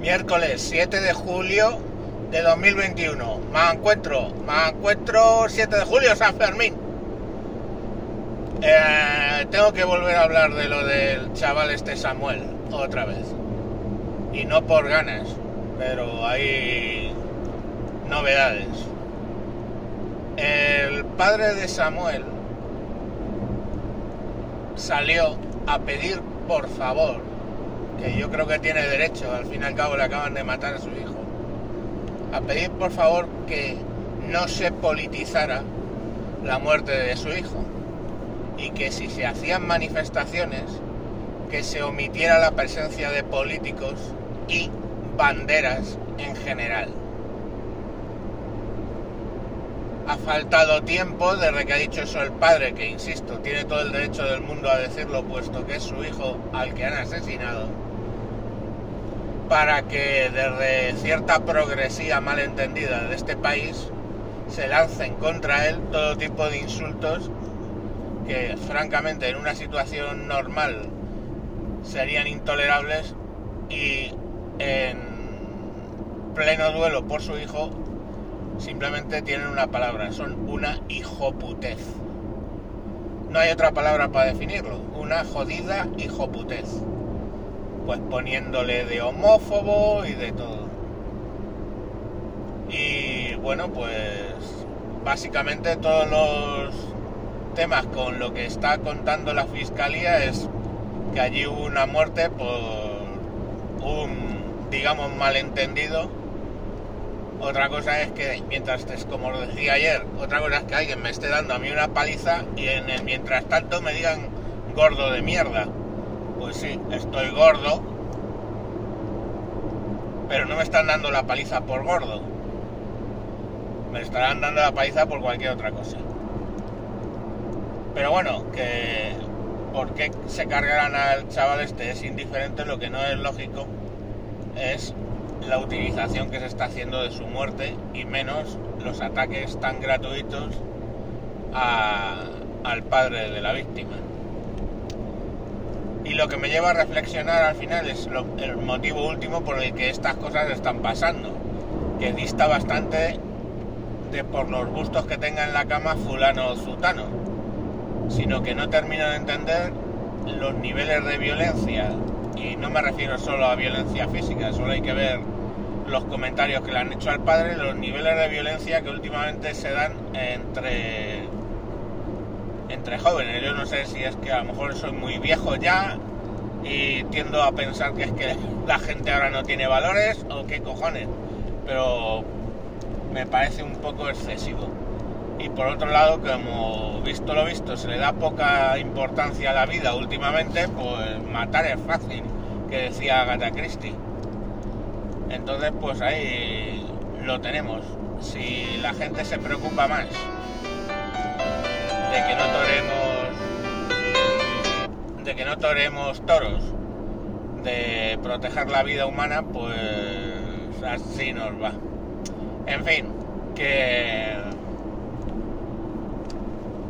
Miércoles 7 de julio de 2021. Me encuentro, me encuentro 7 de julio, San Fermín. Eh, tengo que volver a hablar de lo del chaval este Samuel otra vez. Y no por ganas, pero hay novedades. El padre de Samuel salió a pedir por favor, que yo creo que tiene derecho, al fin y al cabo le acaban de matar a su hijo, a pedir por favor que no se politizara la muerte de su hijo. Y que si se hacían manifestaciones, que se omitiera la presencia de políticos y banderas en general. Ha faltado tiempo desde que ha dicho eso el padre, que insisto, tiene todo el derecho del mundo a decirlo, puesto que es su hijo al que han asesinado, para que desde cierta progresía malentendida de este país se lancen contra él todo tipo de insultos que francamente en una situación normal serían intolerables y en pleno duelo por su hijo simplemente tienen una palabra, son una hijoputez. No hay otra palabra para definirlo, una jodida hijoputez. Pues poniéndole de homófobo y de todo. Y bueno, pues básicamente todos los temas con lo que está contando la fiscalía es que allí hubo una muerte por un, digamos, malentendido otra cosa es que mientras, como lo decía ayer, otra cosa es que alguien me esté dando a mí una paliza y en el mientras tanto me digan gordo de mierda. Pues sí, estoy gordo, pero no me están dando la paliza por gordo. Me estarán dando la paliza por cualquier otra cosa. Pero bueno, que por qué se cargarán al chaval este es indiferente, lo que no es lógico es la utilización que se está haciendo de su muerte y menos los ataques tan gratuitos al padre de la víctima. Y lo que me lleva a reflexionar al final es el motivo último por el que estas cosas están pasando, que dista bastante de por los gustos que tenga en la cama fulano o zutano, sino que no termino de entender los niveles de violencia y no me refiero solo a violencia física, solo hay que ver los comentarios que le han hecho al padre, los niveles de violencia que últimamente se dan entre entre jóvenes. Yo no sé si es que a lo mejor soy muy viejo ya y tiendo a pensar que es que la gente ahora no tiene valores o qué cojones, pero me parece un poco excesivo. Y por otro lado, como visto lo visto, se le da poca importancia a la vida últimamente, pues matar es fácil, que decía Agatha Christie. Entonces, pues ahí lo tenemos. Si la gente se preocupa más de que no toremos, de que no toros, de proteger la vida humana, pues así nos va. En fin, que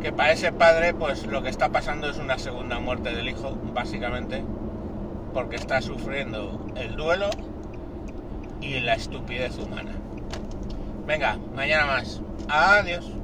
que para ese padre, pues lo que está pasando es una segunda muerte del hijo, básicamente, porque está sufriendo el duelo y la estupidez humana. Venga, mañana más. Adiós.